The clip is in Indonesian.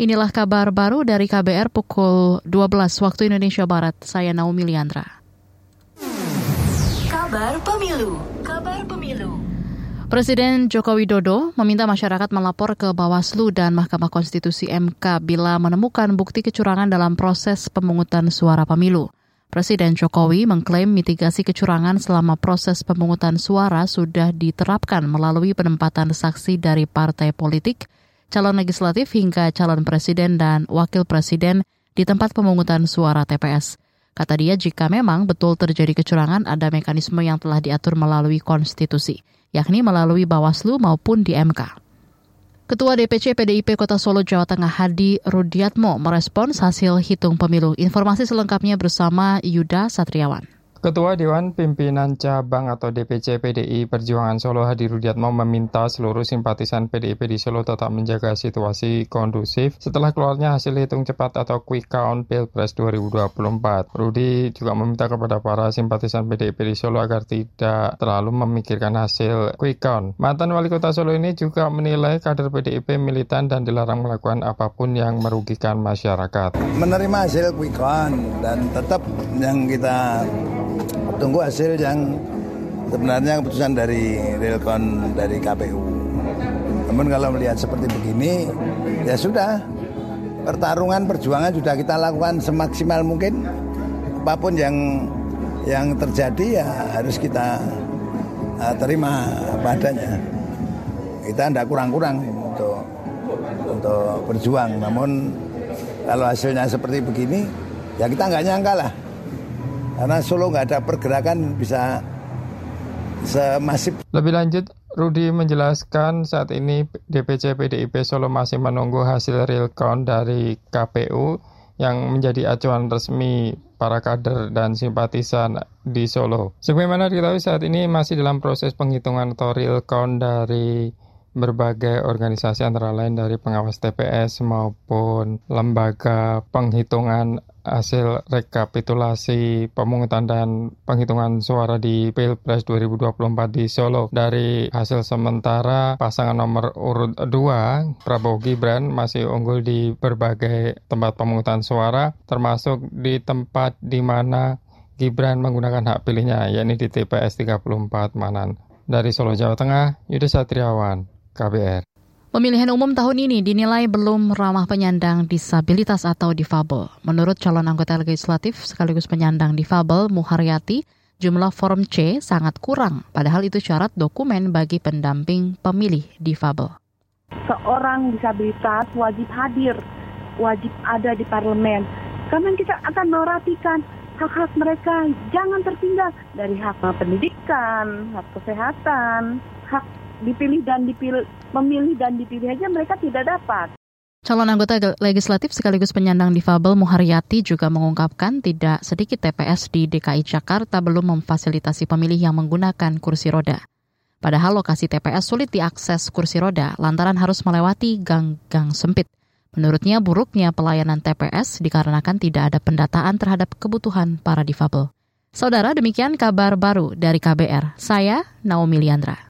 Inilah kabar baru dari KBR pukul 12 waktu Indonesia Barat. Saya Naomi Liandra. Kabar Pemilu. Kabar Pemilu. Presiden Joko Widodo meminta masyarakat melapor ke Bawaslu dan Mahkamah Konstitusi MK bila menemukan bukti kecurangan dalam proses pemungutan suara pemilu. Presiden Jokowi mengklaim mitigasi kecurangan selama proses pemungutan suara sudah diterapkan melalui penempatan saksi dari partai politik, calon legislatif hingga calon presiden dan wakil presiden di tempat pemungutan suara TPS. Kata dia, jika memang betul terjadi kecurangan, ada mekanisme yang telah diatur melalui konstitusi, yakni melalui Bawaslu maupun di MK. Ketua DPC PDIP Kota Solo, Jawa Tengah Hadi Rudiatmo merespons hasil hitung pemilu. Informasi selengkapnya bersama Yuda Satriawan. Ketua Dewan Pimpinan Cabang atau DPC PDI Perjuangan Solo Hadi Rudiatmo meminta seluruh simpatisan PDIP di Solo tetap menjaga situasi kondusif setelah keluarnya hasil hitung cepat atau quick count Pilpres 2024. Rudi juga meminta kepada para simpatisan PDIP di Solo agar tidak terlalu memikirkan hasil quick count. Mantan Wali Kota Solo ini juga menilai kader PDIP militan dan dilarang melakukan apa pun yang merugikan masyarakat. Menerima hasil quick count dan tetap yang kita tunggu hasil yang sebenarnya keputusan dari Realcon dari KPU. Namun kalau melihat seperti begini, ya sudah pertarungan perjuangan sudah kita lakukan semaksimal mungkin. Apa pun yang yang terjadi ya harus kita uh, terima padanya. Kita tidak kurang-kurang untuk untuk berjuang. Namun kalau hasilnya seperti begini, ya kita nggak nyangka lah karena Solo nggak ada pergerakan bisa semasif. Lebih lanjut, Rudi menjelaskan saat ini DPC PDIP Solo masih menunggu hasil real count dari KPU yang menjadi acuan resmi para kader dan simpatisan di Solo. Sebagaimana diketahui saat ini masih dalam proses penghitungan atau real count dari berbagai organisasi antara lain dari pengawas TPS maupun lembaga penghitungan hasil rekapitulasi pemungutan dan penghitungan suara di Pilpres 2024 di Solo. Dari hasil sementara pasangan nomor urut 2 Prabowo Gibran masih unggul di berbagai tempat pemungutan suara termasuk di tempat di mana Gibran menggunakan hak pilihnya yakni di TPS 34 Manan. Dari Solo, Jawa Tengah, Yudha Satriawan. KBR. Pemilihan umum tahun ini dinilai belum ramah penyandang disabilitas atau difabel. Menurut calon anggota legislatif sekaligus penyandang difabel Muharyati, jumlah form C sangat kurang, padahal itu syarat dokumen bagi pendamping pemilih difabel. Seorang disabilitas wajib hadir, wajib ada di parlemen, karena kita akan merhatikan hak-hak mereka jangan tertinggal dari hak pendidikan, hak kesehatan, hak dipilih dan dipilih memilih dan dipilih aja mereka tidak dapat. Calon anggota legislatif sekaligus penyandang difabel Muharyati juga mengungkapkan tidak sedikit TPS di DKI Jakarta belum memfasilitasi pemilih yang menggunakan kursi roda. Padahal lokasi TPS sulit diakses kursi roda lantaran harus melewati gang-gang sempit. Menurutnya buruknya pelayanan TPS dikarenakan tidak ada pendataan terhadap kebutuhan para difabel. Saudara, demikian kabar baru dari KBR. Saya Naomi Liandra.